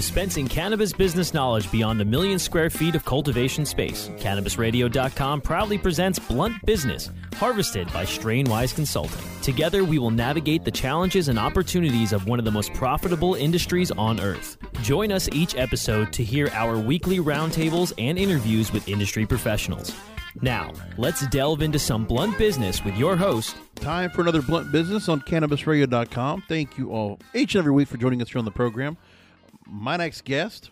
Dispensing cannabis business knowledge beyond a million square feet of cultivation space, CannabisRadio.com proudly presents Blunt Business, harvested by Strainwise Consulting. Together, we will navigate the challenges and opportunities of one of the most profitable industries on earth. Join us each episode to hear our weekly roundtables and interviews with industry professionals. Now, let's delve into some blunt business with your host. Time for another blunt business on CannabisRadio.com. Thank you all each and every week for joining us here on the program. My next guest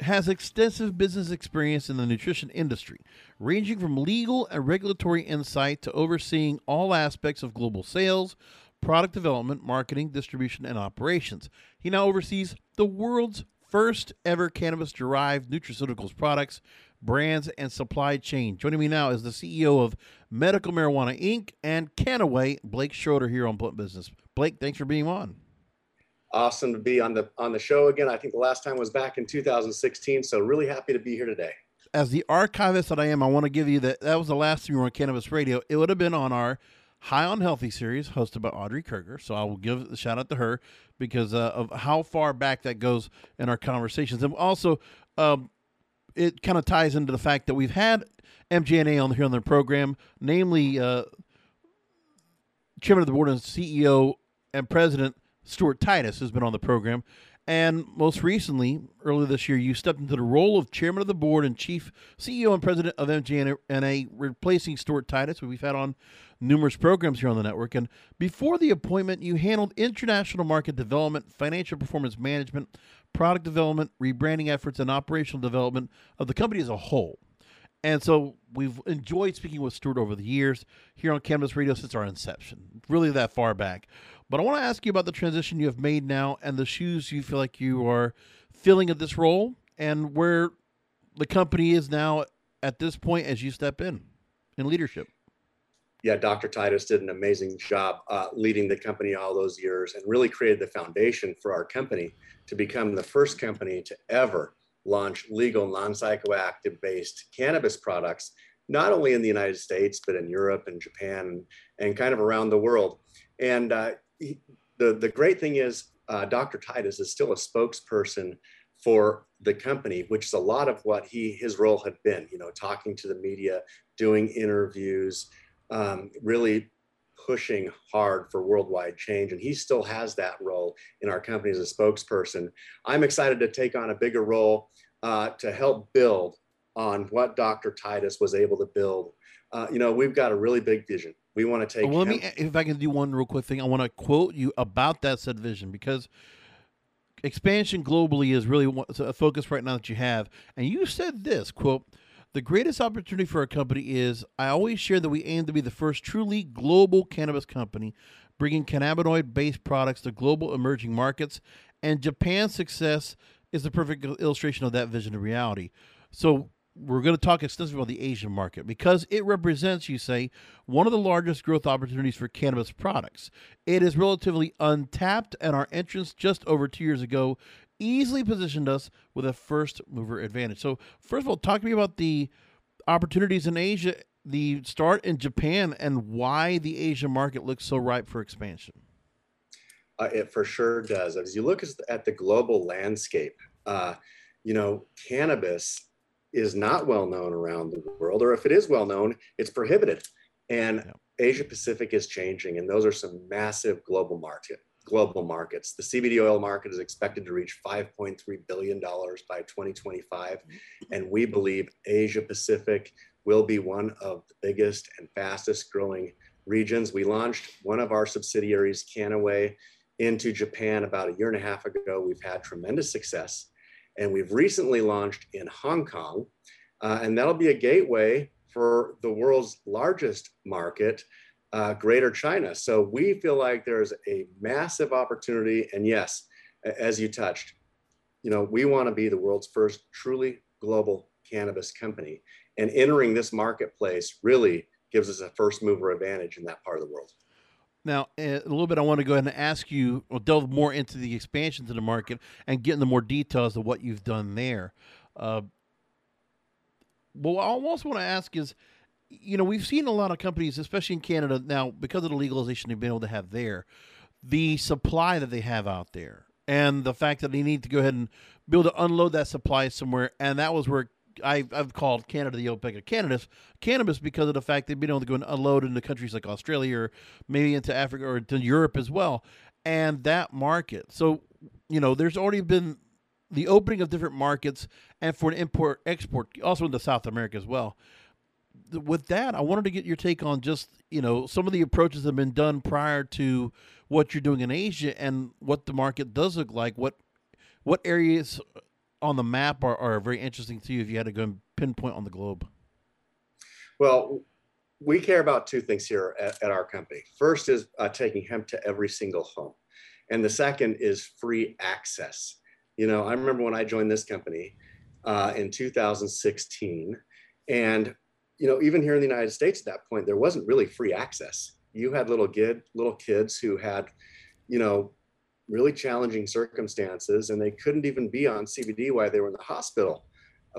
has extensive business experience in the nutrition industry, ranging from legal and regulatory insight to overseeing all aspects of global sales, product development, marketing, distribution, and operations. He now oversees the world's first ever cannabis derived nutraceuticals products, brands, and supply chain. Joining me now is the CEO of Medical Marijuana Inc. and Kannaway, Blake Schroeder, here on Blunt Business. Blake, thanks for being on awesome to be on the on the show again. I think the last time was back in 2016, so really happy to be here today. As the archivist that I am, I want to give you that. That was the last time you were on Cannabis Radio. It would have been on our High on Healthy series, hosted by Audrey Kerger. So I will give a shout out to her because uh, of how far back that goes in our conversations, and also um, it kind of ties into the fact that we've had MJNA on here on their program, namely uh, chairman of the board and CEO and president Stuart Titus has been on the program. And most recently, earlier this year, you stepped into the role of chairman of the board and chief CEO and president of MJNA, replacing Stuart Titus, who we've had on numerous programs here on the network. And before the appointment, you handled international market development, financial performance management, product development, rebranding efforts, and operational development of the company as a whole. And so we've enjoyed speaking with Stuart over the years here on Cannabis Radio since our inception, really that far back. But I want to ask you about the transition you have made now and the shoes you feel like you are filling at this role and where the company is now at this point as you step in in leadership. Yeah, Dr. Titus did an amazing job uh, leading the company all those years and really created the foundation for our company to become the first company to ever launch legal non psychoactive based cannabis products, not only in the United States, but in Europe and Japan and kind of around the world. And uh, the, the great thing is uh, Dr. Titus is still a spokesperson for the company, which is a lot of what he his role had been. You know, talking to the media, doing interviews, um, really pushing hard for worldwide change, and he still has that role in our company as a spokesperson. I'm excited to take on a bigger role uh, to help build on what Dr. Titus was able to build. Uh, you know, we've got a really big vision we want to take. Well, let me, if I can do one real quick thing, I want to quote you about that said vision because expansion globally is really a focus right now that you have. And you said this quote: "The greatest opportunity for our company is I always share that we aim to be the first truly global cannabis company, bringing cannabinoid-based products to global emerging markets, and Japan's success." Is the perfect illustration of that vision to reality. So we're going to talk extensively about the Asian market because it represents, you say, one of the largest growth opportunities for cannabis products. It is relatively untapped, and our entrance just over two years ago easily positioned us with a first mover advantage. So, first of all, talk to me about the opportunities in Asia, the start in Japan, and why the Asian market looks so ripe for expansion. Uh, it for sure does. As you look at the global landscape, uh, you know, cannabis is not well known around the world, or if it is well known, it's prohibited. And Asia Pacific is changing, and those are some massive global market global markets. The CBD oil market is expected to reach 5.3 billion dollars by 2025, mm-hmm. and we believe Asia Pacific will be one of the biggest and fastest growing regions. We launched one of our subsidiaries, Kannaway, into Japan about a year and a half ago. We've had tremendous success, and we've recently launched in Hong Kong, uh, and that'll be a gateway for the world's largest market, uh, Greater China. So we feel like there's a massive opportunity, and yes, as you touched, you know, we want to be the world's first truly global cannabis company, and entering this marketplace really gives us a first mover advantage in that part of the world. Now, a little bit, I want to go ahead and ask you, or delve more into the expansion to the market and get into more details of what you've done there. Uh, well, I also want to ask is, you know, we've seen a lot of companies, especially in Canada now, because of the legalization they've been able to have there, the supply that they have out there, and the fact that they need to go ahead and be able to unload that supply somewhere, and that was where I, I've called Canada the OPEC of cannabis, cannabis because of the fact they've been able to go and unload into countries like Australia or maybe into Africa or to Europe as well, and that market. So, you know, there's already been the opening of different markets and for an import export, also into South America as well. With that, I wanted to get your take on just you know some of the approaches that have been done prior to what you're doing in Asia and what the market does look like. What what areas on the map are, are very interesting to you if you had to go and pinpoint on the globe? Well, we care about two things here at, at our company. First is uh, taking hemp to every single home, and the second is free access. You know, I remember when I joined this company uh, in 2016, and you know, even here in the United States at that point, there wasn't really free access. You had little kid, little kids who had, you know, really challenging circumstances, and they couldn't even be on CBD while they were in the hospital,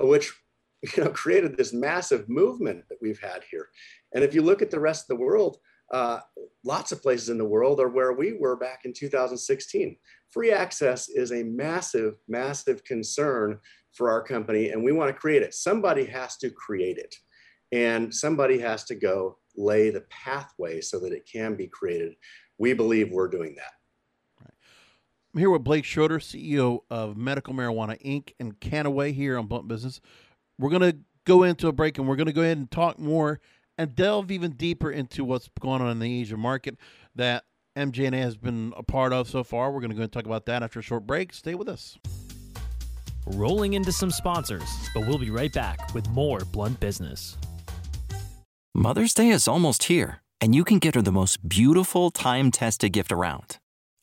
uh, which you know created this massive movement that we've had here. And if you look at the rest of the world, uh, lots of places in the world are where we were back in 2016. Free access is a massive, massive concern for our company, and we want to create it. Somebody has to create it, and somebody has to go lay the pathway so that it can be created. We believe we're doing that. I'm here with Blake Schroeder, CEO of Medical Marijuana Inc. and Kannaway here on Blunt Business. We're going to go into a break and we're going to go ahead and talk more and delve even deeper into what's going on in the Asian market that MJNA has been a part of so far. We're going to go and talk about that after a short break. Stay with us. Rolling into some sponsors, but we'll be right back with more Blunt Business. Mother's Day is almost here, and you can get her the most beautiful time tested gift around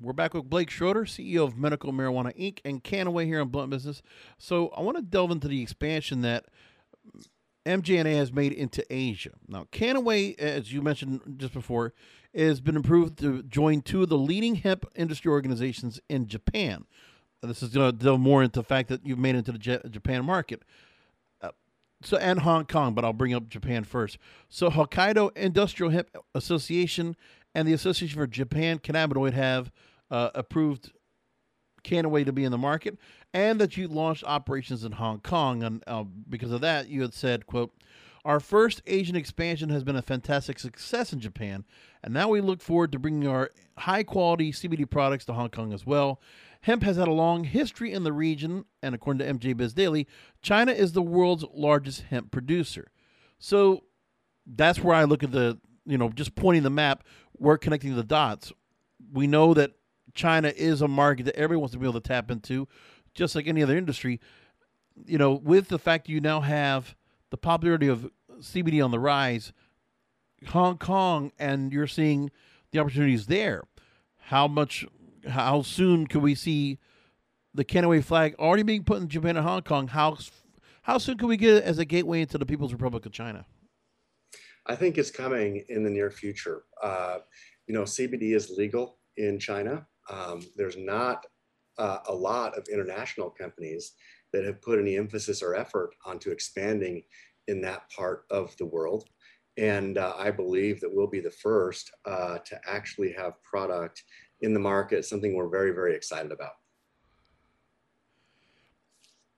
We're back with Blake Schroeder, CEO of Medical Marijuana Inc. and Kannaway here on Blunt Business. So I want to delve into the expansion that MJNA has made into Asia. Now, Kannaway, as you mentioned just before, has been approved to join two of the leading hemp industry organizations in Japan. This is going to delve more into the fact that you've made into the Japan market. Uh, so and Hong Kong, but I'll bring up Japan first. So Hokkaido Industrial Hemp Association and the Association for Japan Cannabinoid have uh, approved Kannaway to be in the market, and that you launched operations in Hong Kong. And uh, because of that, you had said, "quote Our first Asian expansion has been a fantastic success in Japan, and now we look forward to bringing our high-quality CBD products to Hong Kong as well." Hemp has had a long history in the region, and according to MJ Biz Daily, China is the world's largest hemp producer. So that's where I look at the, you know, just pointing the map we're connecting the dots. We know that China is a market that everyone wants to be able to tap into, just like any other industry. You know, with the fact you now have the popularity of CBD on the rise, Hong Kong, and you're seeing the opportunities there. How much, how soon can we see the Kannaway flag already being put in Japan and Hong Kong? How how soon can we get it as a gateway into the People's Republic of China? I think it's coming in the near future. Uh, you know, CBD is legal in China. Um, there's not uh, a lot of international companies that have put any emphasis or effort onto expanding in that part of the world. And uh, I believe that we'll be the first uh, to actually have product in the market, something we're very, very excited about.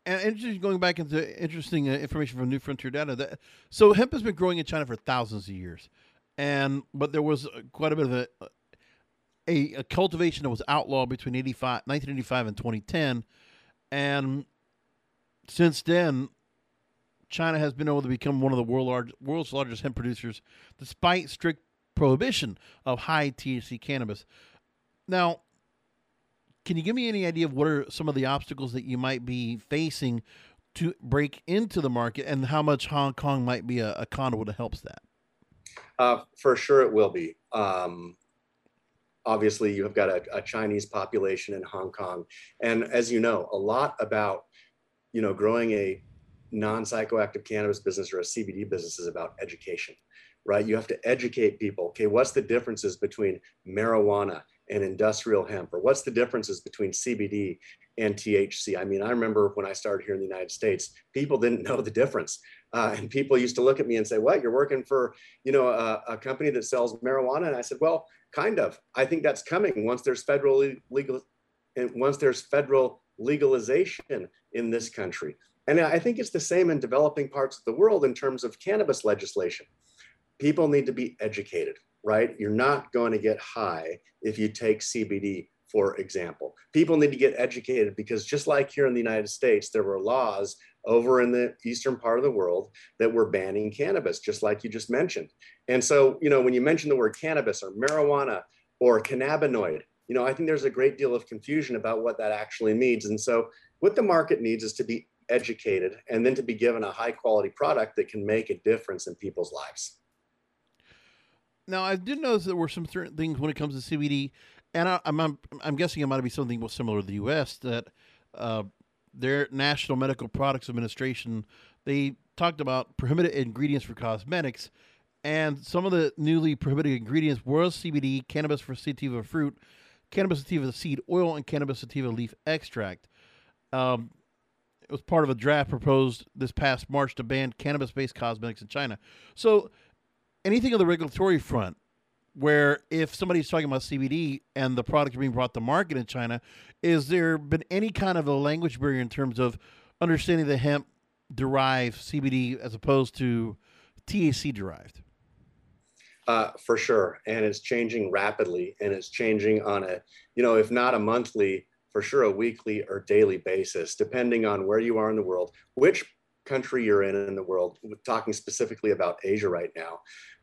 And interesting, going back into interesting uh, information from New Frontier Data. That, so hemp has been growing in China for thousands of years, and but there was uh, quite a bit of a, a, a cultivation that was outlawed between 85, 1985 and 2010, and since then, China has been able to become one of the world large, world's largest hemp producers, despite strict prohibition of high THC cannabis. Now, can you give me any idea of what are some of the obstacles that you might be facing to break into the market and how much Hong Kong might be a, a conduit that helps that? Uh, for sure, it will be. Um, obviously, you have got a, a, Chinese population in Hong Kong, and as you know, a lot about you know growing a non-psychoactive cannabis business or a CBD business is about education, right? You have to educate people. Okay, what's the differences between marijuana and industrial hemp or what's the differences between cbd and thc i mean i remember when i started here in the united states people didn't know the difference. Uh, and people used to look at me and say what? You're working for you know a, a, company that sells marijuana? And i said well kind of. I think that's coming once there's federal legal and once there's federal legalization in this country. And i think it's the same in developing parts of the world in terms of cannabis legislation. People need to be educated right? You're not going to get high if you take CBD, for example. People need to get educated because just like here in the United States, there were laws over in the eastern part of the world that were banning cannabis, just like you just mentioned. And so, you know, when you mention the word cannabis or marijuana or cannabinoid, you know, I think there's a great deal of confusion about what that actually means. And so, what the market needs is to be educated and then to be given a high quality product that can make a difference in people's lives. Now, I did notice there were some certain things when it comes to CBD, and I, am I'm, I'm guessing it might be something similar to the U.S. that uh, their National Medical Products Administration they talked about prohibited ingredients for cosmetics, and some of the newly prohibited ingredients were CBD, cannabis for sativa fruit, cannabis sativa seed oil, and cannabis sativa leaf extract. Um, it was part of a draft proposed this past March to ban cannabis-based cosmetics in China. So anything on the regulatory front where if somebody's talking about CBD and the product being brought to market in China, is there been any kind of a language barrier in terms of understanding the hemp derived CBD as opposed to THC derived? Uh, for sure, and it's changing rapidly, and it's changing on a, you know, if not a monthly, for sure a weekly or daily basis, depending on where you are in the world, which country you're in in the world. talking specifically about Asia right now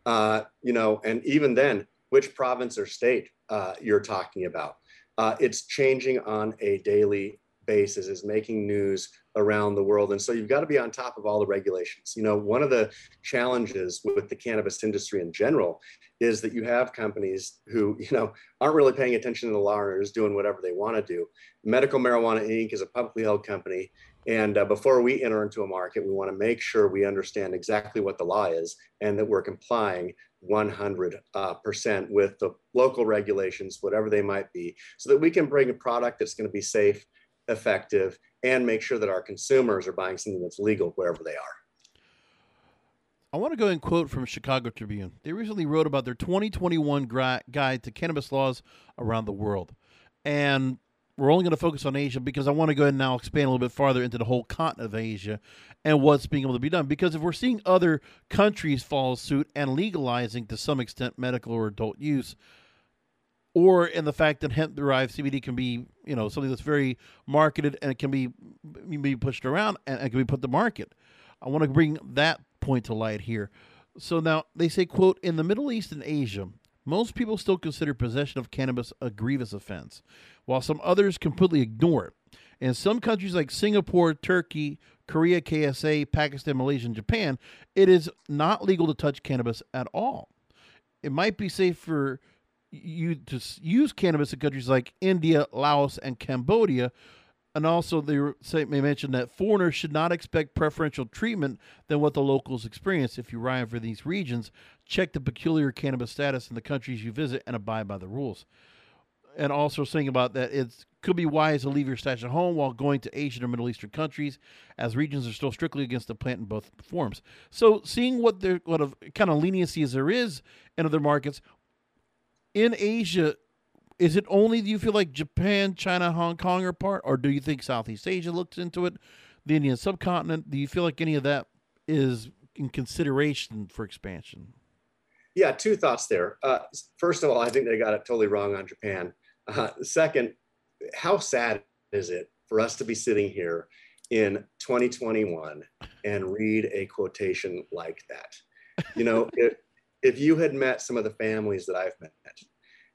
uh, you know, and even then, which province or state uh, you're talking about. Uh, it's changing on a daily basis, is making news around the world. And so you've got to be on top of all the regulations. You know, one of the challenges with the cannabis industry in general is that you have companies who, you know, aren't really paying attention to the law or just doing whatever they want to do. Medical Marijuana Inc. is a publicly held company. And uh, before we enter into a market, we want to make sure we understand exactly what the law is and that we're complying 100% uh, with the local regulations, whatever they might be, so that we can bring a product that's going to be safe, effective, and make sure that our consumers are buying something that's legal wherever they are. I want to go and quote from Chicago Tribune. They recently wrote about their 2021 guide to cannabis laws around the world. And we're only going to focus on Asia because I want to go ahead and now expand a little bit farther into the whole continent of Asia and what's being able to be done. Because if we're seeing other countries follow suit and legalizing to some extent medical or adult use, or in the fact that hemp derived CBD can be, you know, something that's very marketed and it can be be pushed around and it can be put to market. I want to bring that point to light here. So now they say, quote, in the Middle East and Asia, most people still consider possession of cannabis a grievous offense, while some others completely ignore it. In some countries like Singapore, Turkey, Korea, KSA, Pakistan, Malaysia, and Japan, it is not legal to touch cannabis at all. It might be safe for you to use cannabis in countries like India, Laos, and Cambodia. And also, they may mention that foreigners should not expect preferential treatment than what the locals experience. If you arrive for these regions, check the peculiar cannabis status in the countries you visit and abide by the rules. And also saying about that it could be wise to leave your stash at home while going to Asian or Middle Eastern countries, as regions are still strictly against the plant in both forms. So, seeing what there what of kind of leniency as there is in other markets, in Asia, is it only do you feel like Japan, China, Hong Kong are part, or do you think Southeast Asia looks into it, the Indian subcontinent? Do you feel like any of that is in consideration for expansion? Yeah, two thoughts there. Uh, first of all, I think they got it totally wrong on Japan. Uh, second, how sad is it for us to be sitting here in 2021 and read a quotation like that? You know, if, if you had met some of the families that I've met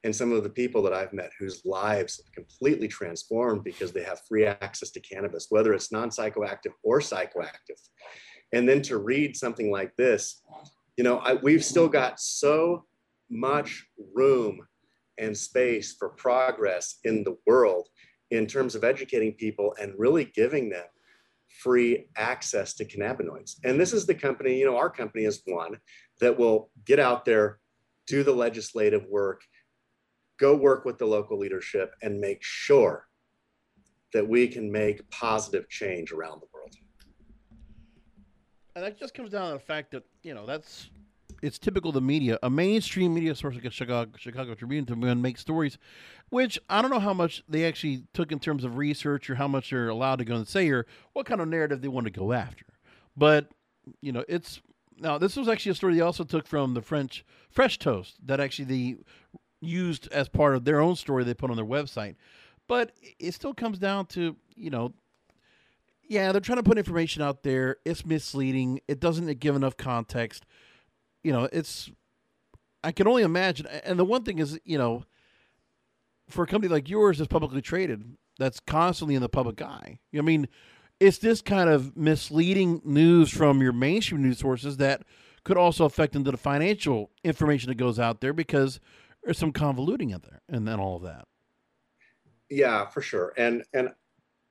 and some of the people that I've met whose lives have completely transformed because they have free access to cannabis, whether it's non psychoactive or psychoactive, and then to read something like this, you know, I, we've still got so much room and space for progress in the world in terms of educating people and really giving them free access to cannabinoids. And this is the company, you know, our company is one that will get out there, do the legislative work, go work with the local leadership, and make sure that we can make positive change around the. And that just comes down to the fact that, you know, that's it's typical of the media. A mainstream media source like a Chicago, Chicago Tribune to make stories, which I don't know how much they actually took in terms of research or how much they're allowed to go and say or what kind of narrative they want to go after. But you know, it's now, this was actually a story they also took from the French Fresh Toast that actually they used as part of their own story they put on their website. But it still comes down to, you know, yeah, they're trying to put information out there. It's misleading. It doesn't give enough context. You know, it's, I can only imagine. And the one thing is, you know, for a company like yours that's publicly traded, that's constantly in the public eye. You I mean, it's this kind of misleading news from your mainstream news sources that could also affect into the financial information that goes out there because there's some convoluting in there and then all of that. Yeah, for sure. And and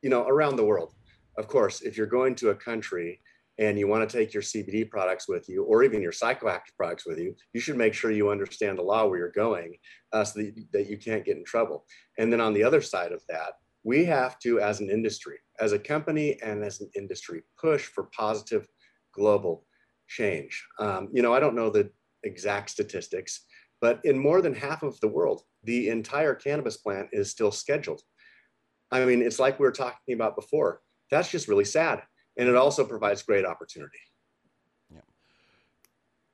you know, around the world, of course, if you're going to a country and you want to take your CBD products with you or even your psychoactive products with you, you should make sure you understand the law where you're going uh, so that, that you can't get in trouble. And then on the other side of that, we have to, as an industry, as a company and as an industry, push for positive global change. Um, you know, I don't know the exact statistics, but in more than half of the world, the entire cannabis plant is still scheduled. I mean, it's like we were talking about before. That's just really sad. And it also provides great opportunity. Yeah.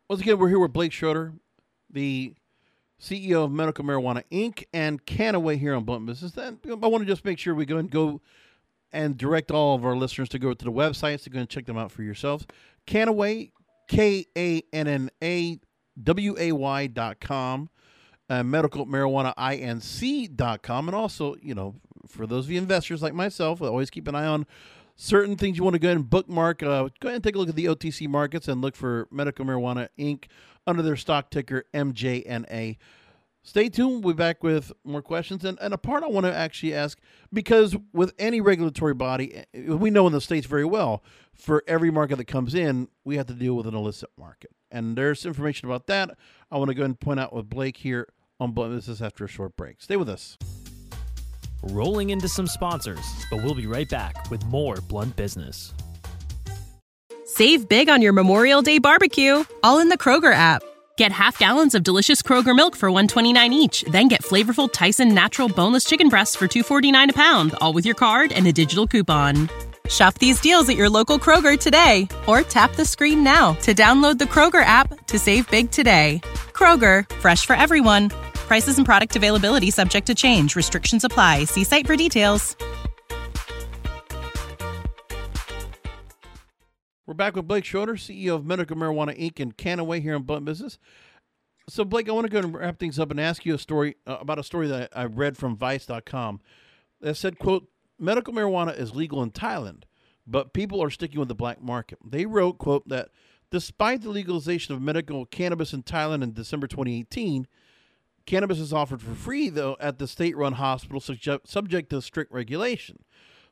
Once again, we're here with Blake Schroeder, the CEO of Medical Marijuana Inc. and Kannaway here on Blunt Business. Then I want to just make sure we go and go and direct all of our listeners to go to the websites to go and check them out for yourselves. Kannaway, K A N N A W A Y dot com, uh, medical marijuana inc dot com, and also, you know, for those of you investors like myself, always keep an eye on certain things you want to go ahead and bookmark. Uh, go ahead and take a look at the OTC markets and look for Medical Marijuana Inc under their stock ticker MJNA. Stay tuned. We'll be back with more questions. And, and a part I want to actually ask because with any regulatory body, eh, we know in the States very well, for every market that comes in, we have to deal with an illicit market. And there's information about that. I want to go ahead and point out with Blake here on Blunt Business after a short break. Stay with us. Rolling into some sponsors, but we'll be right back with more Blunt Business. Save big on your Memorial Day barbecue, all in the Kroger app. Get half gallons of delicious Kroger milk for 129 each, then get flavorful Tyson natural boneless chicken breasts for 249 a pound, all with your card and a digital coupon. Shop these deals at your local Kroger today or tap the screen now to download the Kroger app to save big today. Kroger, fresh for everyone. Prices and product availability subject to change. Restrictions apply. See site for details. We're back with Blake Schroeder, CEO of Medical Marijuana Inc. and Kannaway here on Blunt Business. So, Blake, I want to go and wrap things up and ask you a story uh, about a story that I read from Vice.com that said, "quote Medical marijuana is legal in Thailand, but people are sticking with the black market." They wrote, "quote that despite the legalization of medical cannabis in Thailand in December 2018." Cannabis is offered for free, though, at the state run hospital, subject to strict regulation.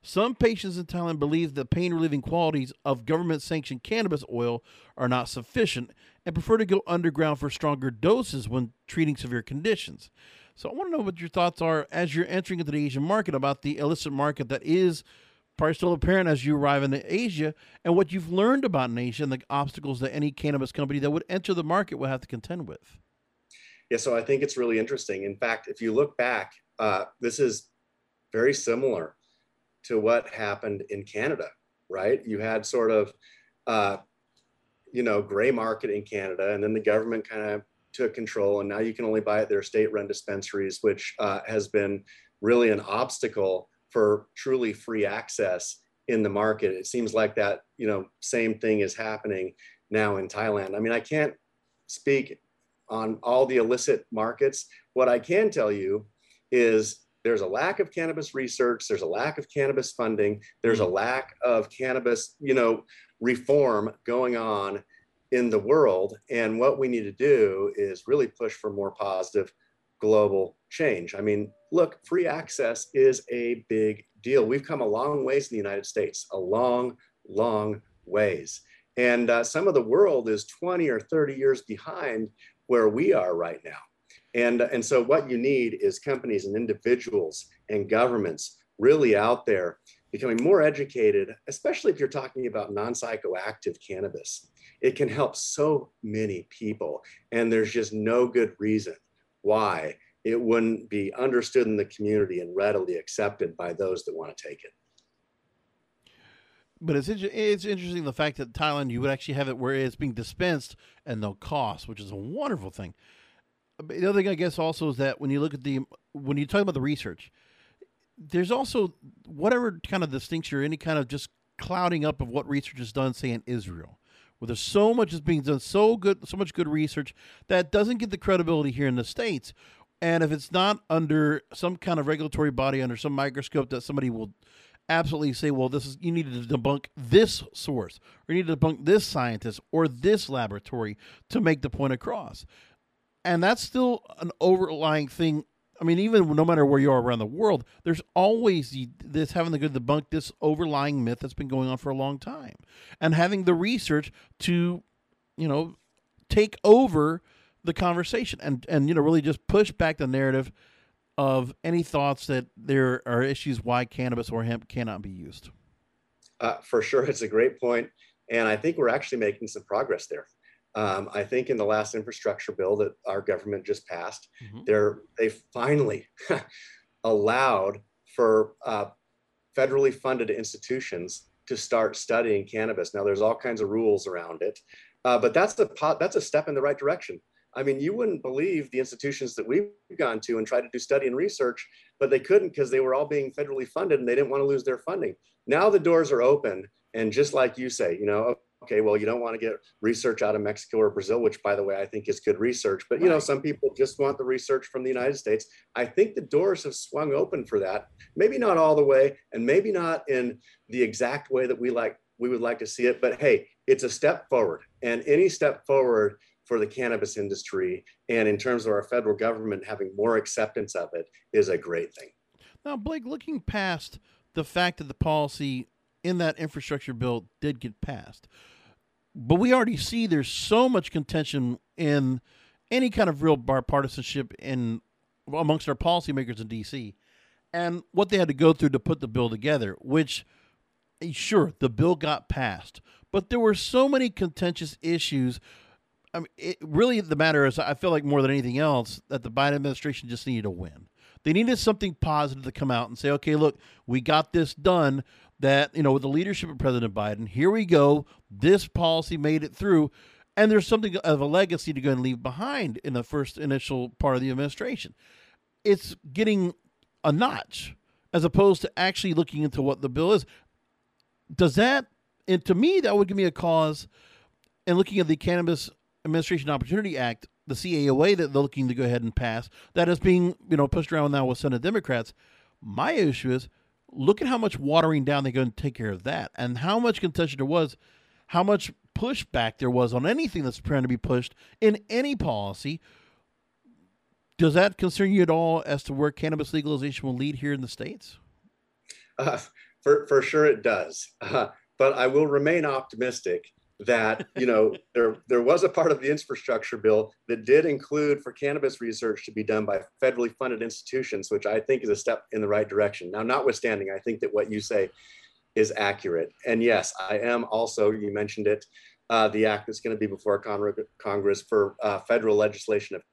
Some patients in Thailand believe the pain relieving qualities of government sanctioned cannabis oil are not sufficient and prefer to go underground for stronger doses when treating severe conditions. So, I want to know what your thoughts are as you're entering into the Asian market about the illicit market that is probably still apparent as you arrive in Asia and what you've learned about Asia and the obstacles that any cannabis company that would enter the market will have to contend with. Yeah, so I think it's really interesting. In fact, if you look back, uh, this is very similar to what happened in Canada, right? You had sort of, uh, you know, gray market in Canada, and then the government kind of took control, and now you can only buy at their state-run dispensaries, which uh, has been really an obstacle for truly free access in the market. It seems like that, you know, same thing is happening now in Thailand. I mean, I can't speak on all the illicit markets. What I can tell you is there's a lack of cannabis research, there's a lack of cannabis funding, there's a lack of cannabis, you know, reform going on in the world. And what we need to do is really push for more positive global change. I mean, look, free access is a big deal. We've come a long ways in the United States, a long, long ways. And uh, some of the world is 20 or 30 years behind where we are right now. And, and so what you need is companies and individuals and governments really out there becoming more educated, especially if you're talking about non-psychoactive cannabis. It can help so many people. And there's just no good reason why it wouldn't be understood in the community and readily accepted by those that want to take it. But it's it's interesting the fact that Thailand you would actually have it where it's being dispensed and no cost, which is a wonderful thing. But The other thing I guess also is that when you look at the when you talk about the research, there's also whatever kind of distinction or any kind of just clouding up of what research is done, say in Israel, where there's so much is being done, so good, so much good research that doesn't get the credibility here in the states. And if it's not under some kind of regulatory body, under some microscope that somebody will absolutely say, well, this is you need to debunk this source, or you need to debunk this scientist or this laboratory to make the point across. And that's still an overlying thing. I mean, even no matter where you are around the world, there's always this having to go debunk this overlying myth that's been going on for a long time, and having the research to, you know, take over the conversation and and you know really just push back the narrative of any thoughts that there are issues why cannabis or hemp cannot be used? Uh, for sure, it's a great point, and I think we're actually making some progress there. Um, I think in the last infrastructure bill that our government just passed, mm-hmm. they're they finally allowed for uh, federally funded institutions to start studying cannabis. Now, there's all kinds of rules around it, uh, but that's a that's a step in the right direction. I mean, you wouldn't believe the institutions that we've gone to and tried to do study and research, but they couldn't because they were all being federally funded and they didn't want to lose their funding. Now the doors are open. And just like you say, you know, okay, well, you don't want to get research out of Mexico or Brazil, which by the way, I think is good research. But, you know, some people just want the research from the United States. I think the doors have swung open for that. Maybe not all the way, and maybe not in the exact way that we like we would like to see it. But hey, it's a step forward. And any step forward for the cannabis industry and in terms of our federal government having more acceptance of it is a great thing. Now, Blake, looking past the fact that the policy in that infrastructure bill did get passed, but we already see there's so much contention in any kind of real bipartisanship in amongst our policymakers in D.C. and what they had to go through to put the bill together, which sure the bill got passed, but there were so many contentious issues I mean, it, really, the matter is, I feel like more than anything else, that the Biden administration just needed to win. They needed something positive to come out and say, okay, look, we got this done. That, you know, with the leadership of President Biden, here we go. This policy made it through. And there's something of a legacy to go and leave behind in the first initial part of the administration. It's getting a notch as opposed to actually looking into what the bill is. Does that, and to me, that would give me a cause, and looking at the cannabis Administration Opportunity Act, the CAOA that they're looking to go ahead and pass, that is being you know pushed around now with Senate Democrats. My issue is look at how much watering down they're going to take care of that, and how much contention there was, how much pushback there was on anything that's trying to be pushed in any policy. Does that concern you at all as to where cannabis legalization will lead here in the states? Uh, for for sure, it does. Uh, but I will remain optimistic that you know there there was a part of the infrastructure bill that did include for cannabis research to be done by federally funded institutions, which I think is a step in the right direction. Now, notwithstanding, I think that what you say is accurate. And yes, I am also you mentioned it, uh, the act that's going to be before Congress for uh, federal legislation of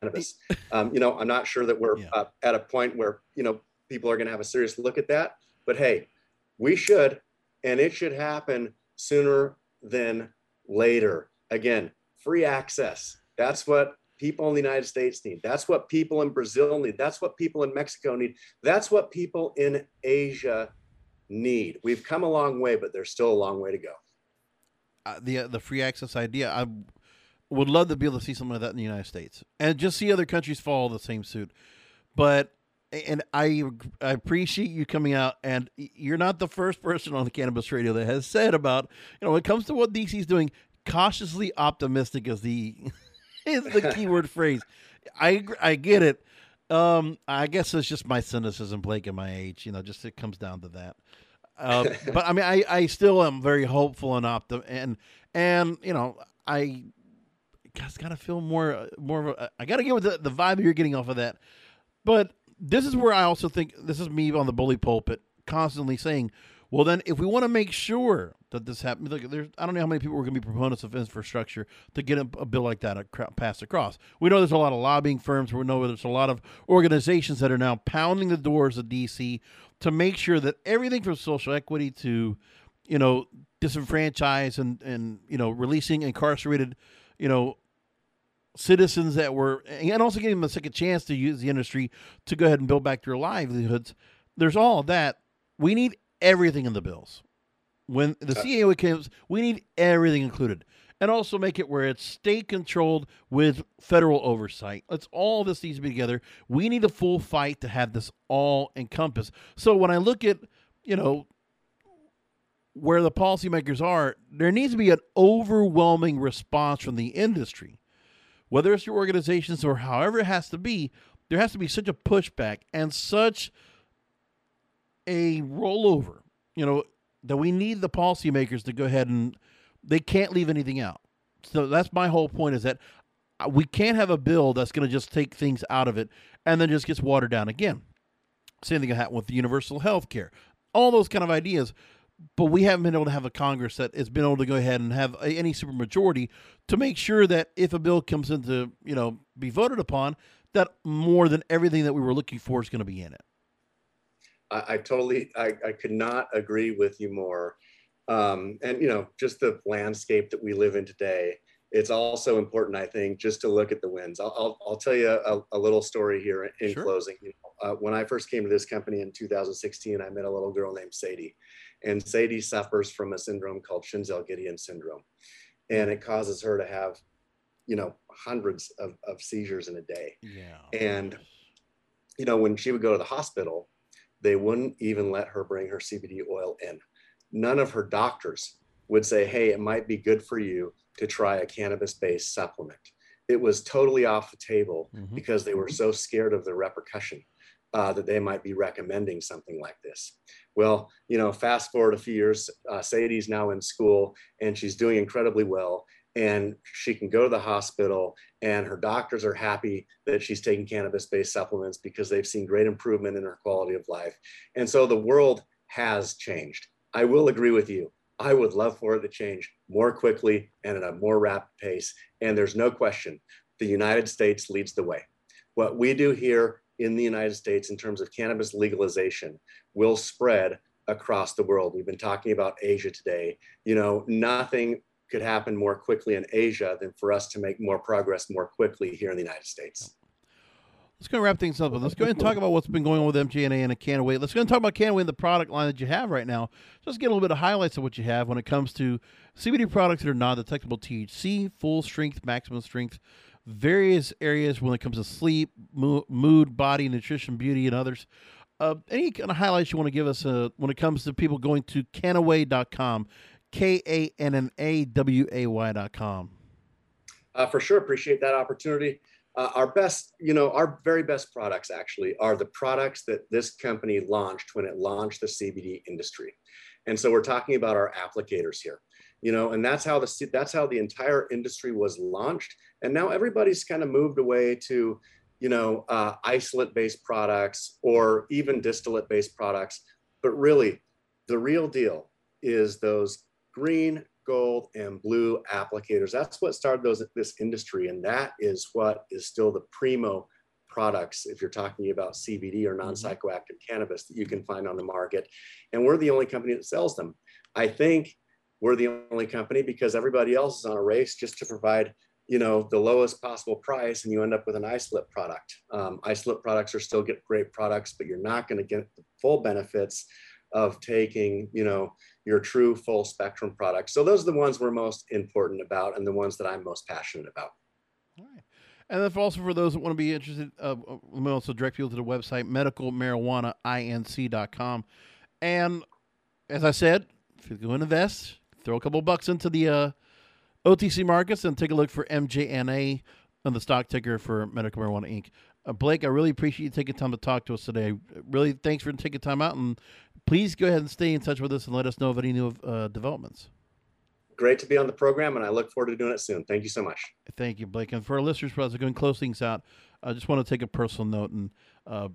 cannabis. Um, you know, I'm not sure that we're yeah. uh, at a point where you know people are going to have a serious look at that, but hey, we should, and it should happen sooner than later. Again, free access. That's what people in the United States need. That's what people in Brazil need. That's what people in Mexico need. That's what people in Asia need. We've come a long way, but there's still a long way to go. Uh, the uh, the free access idea, I would love to be able to see something like that in the United States, and just see other countries follow the same suit. But and I, I appreciate you coming out and you're not the first person on the cannabis radio that has said about you know when it comes to what DC's doing cautiously optimistic is the is the keyword phrase. I I get it. Um I guess it's just my cynicism Blake and my age you know just it comes down to that. Uh, but I mean I I still am very hopeful and optim and and you know I guys gotta feel more more of a, I gotta get with the, the vibe you're getting off of that. But this is where I also think this is me on the bully pulpit constantly saying, well, then if we want to make sure that this happens, look, there's I don't know how many people are going to be proponents of infrastructure to get a, a bill like that passed across. We know there's a lot of lobbying firms. We know there's a lot of organizations that are now pounding the doors of DC to make sure that everything from social equity to, you know, disenfranchised and and you know releasing incarcerated, you know, citizens that were, and also giving them a second chance to use the industry to go ahead and build back their livelihoods. There's all that. We need everything in the bills. When the uh, CAO comes, we need everything included. And also make it where it's state controlled with federal oversight. Let's all this needs to be together. We need a full fight to have this all encompass. So when I look at, you know, where the policymakers are, there needs to be an overwhelming response from the industry whether it's your organizations or however it has to be, there has to be such a pushback and such a rollover, you know, that we need the policymakers to go ahead and they can't leave anything out. So that's my whole point is that uh, we can't have a bill that's going to just take things out of it and then just gets watered down again. Same thing happened with universal health care. All those kind of ideas but we haven't been able to have a Congress that has been able to go ahead and have a, any supermajority to make sure that if a bill comes into you know be voted upon, that more than everything that we were looking for is going to be in it. I, I totally, I, I, could not agree with you more. Um, and you know, just the landscape that we live in today. It's also important, I think, just to look at the wins. I'll, I'll, I'll tell you a, a, little story here in sure. closing. You know, uh, when I first came to this company in 2016, I met a little girl named Sadie and Sadie suffers from a syndrome called Schinzel-Giedion syndrome. And it causes her to have, you know, hundreds of, of seizures in a day. Yeah. And, you know, when she would go to the hospital, they wouldn't even let her bring her CBD oil in. None of her doctors would say, hey, it might be good for you to try a cannabis based supplement. It was totally off the table mm-hmm. because they were so scared of the repercussion uh, that they might be recommending something like this. Well, you know, fast forward a few years, uh, Sadie's now in school and she's doing incredibly well. And she can go to the hospital, and her doctors are happy that she's taking cannabis based supplements because they've seen great improvement in her quality of life. And so the world has changed. I will agree with you. I would love for it to change more quickly and at a more rapid pace. And there's no question the United States leads the way. What we do here in the United States in terms of cannabis legalization will spread across the world. We've been talking about Asia today. You know, nothing could happen more quickly in Asia than for us to make more progress more quickly here in the United States. let's go wrap things up. Let's go ahead and talk about what's been going on with MJNA and a Kannaway. Let's go and talk about can and the product line that you have right now. Just get a little bit of highlights of what you have when it comes to CBD products that are non-detectable THC, full strength, maximum strength, various areas when it comes to sleep, mood, body, nutrition, beauty, and others. Uh, any kind of highlights you want to give us uh, when it comes to people going to kannaway.com, K A N N A W A Y.com? Uh, for sure. Appreciate that opportunity. Uh, our best, you know, our very best products actually are the products that this company launched when it launched the CBD industry. And so we're talking about our applicators here, you know, and that's how the that's how the entire industry was launched. And now everybody's kind of moved away to, you know, uh, isolate-based products or even distillate-based products. But really, the real deal is those green gold and blue applicators. That's what started those this industry, and that is what is still the primo products if you're talking about CBD or mm-hmm. non-psychoactive cannabis that you can find on the market. And we're the only company that sells them. I think we're the only company because everybody else is on a race just to provide you know the lowest possible price and you end up with an isolate product um, isolate products are still get great products but you're not going to get the full benefits of taking you know your true full spectrum products. So those are the ones we're most important about and the ones that I'm most passionate about. All right. And then also for those that want to be interested, uh, let me also direct people to the website medicalmarijuanainc.com. And as I said, if you go invest, throw a couple bucks into the uh, OTC markets and take a look for MJNA on the stock ticker for Medical Marijuana Inc. Uh, Blake, I really appreciate you taking time to talk to us today. Really, thanks for taking time out, and please go ahead and stay in touch with us and let us know of any new uh, developments. Great to be on the program, and I look forward to doing it soon. Thank you so much. Thank you, Blake. And for our listeners, as we're going to close things out, I just want to take a personal note. And uh,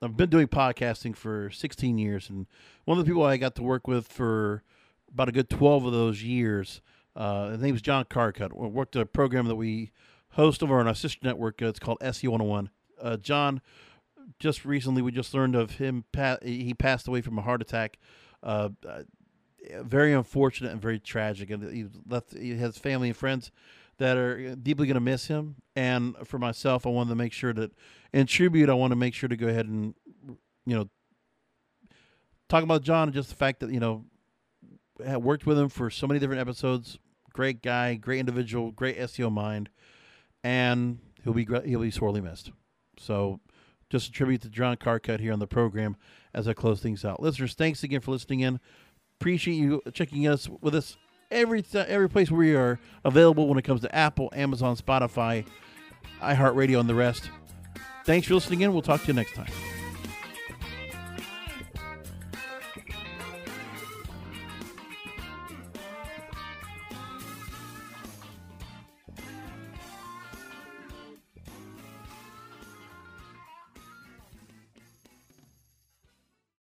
I've been doing podcasting for 16 years, and one of the people I got to work with for about a good 12 of those years, uh, his name is John Carcutt. We worked a program that we host over on our sister network. Uh, it's called SEO 101. Uh, John, just recently we just learned of him. Pa- he passed away from a heart attack. Uh, uh, very unfortunate and very tragic. And he left. He has family and friends that are deeply going to miss him. And for myself, I wanted to make sure that, in tribute, I want to make sure to go ahead and, you know, talk about John and just the fact that you know, worked with him for so many different episodes. Great guy, great individual, great SEO mind and he'll be he'll be sorely missed. So, just a tribute to John Carcutt here on the program as I close things out. Listeners, thanks again for listening in. Appreciate you checking us with us every every place we are available when it comes to Apple, Amazon, Spotify, iHeartRadio, and the rest. Thanks for listening in. We'll talk to you next time.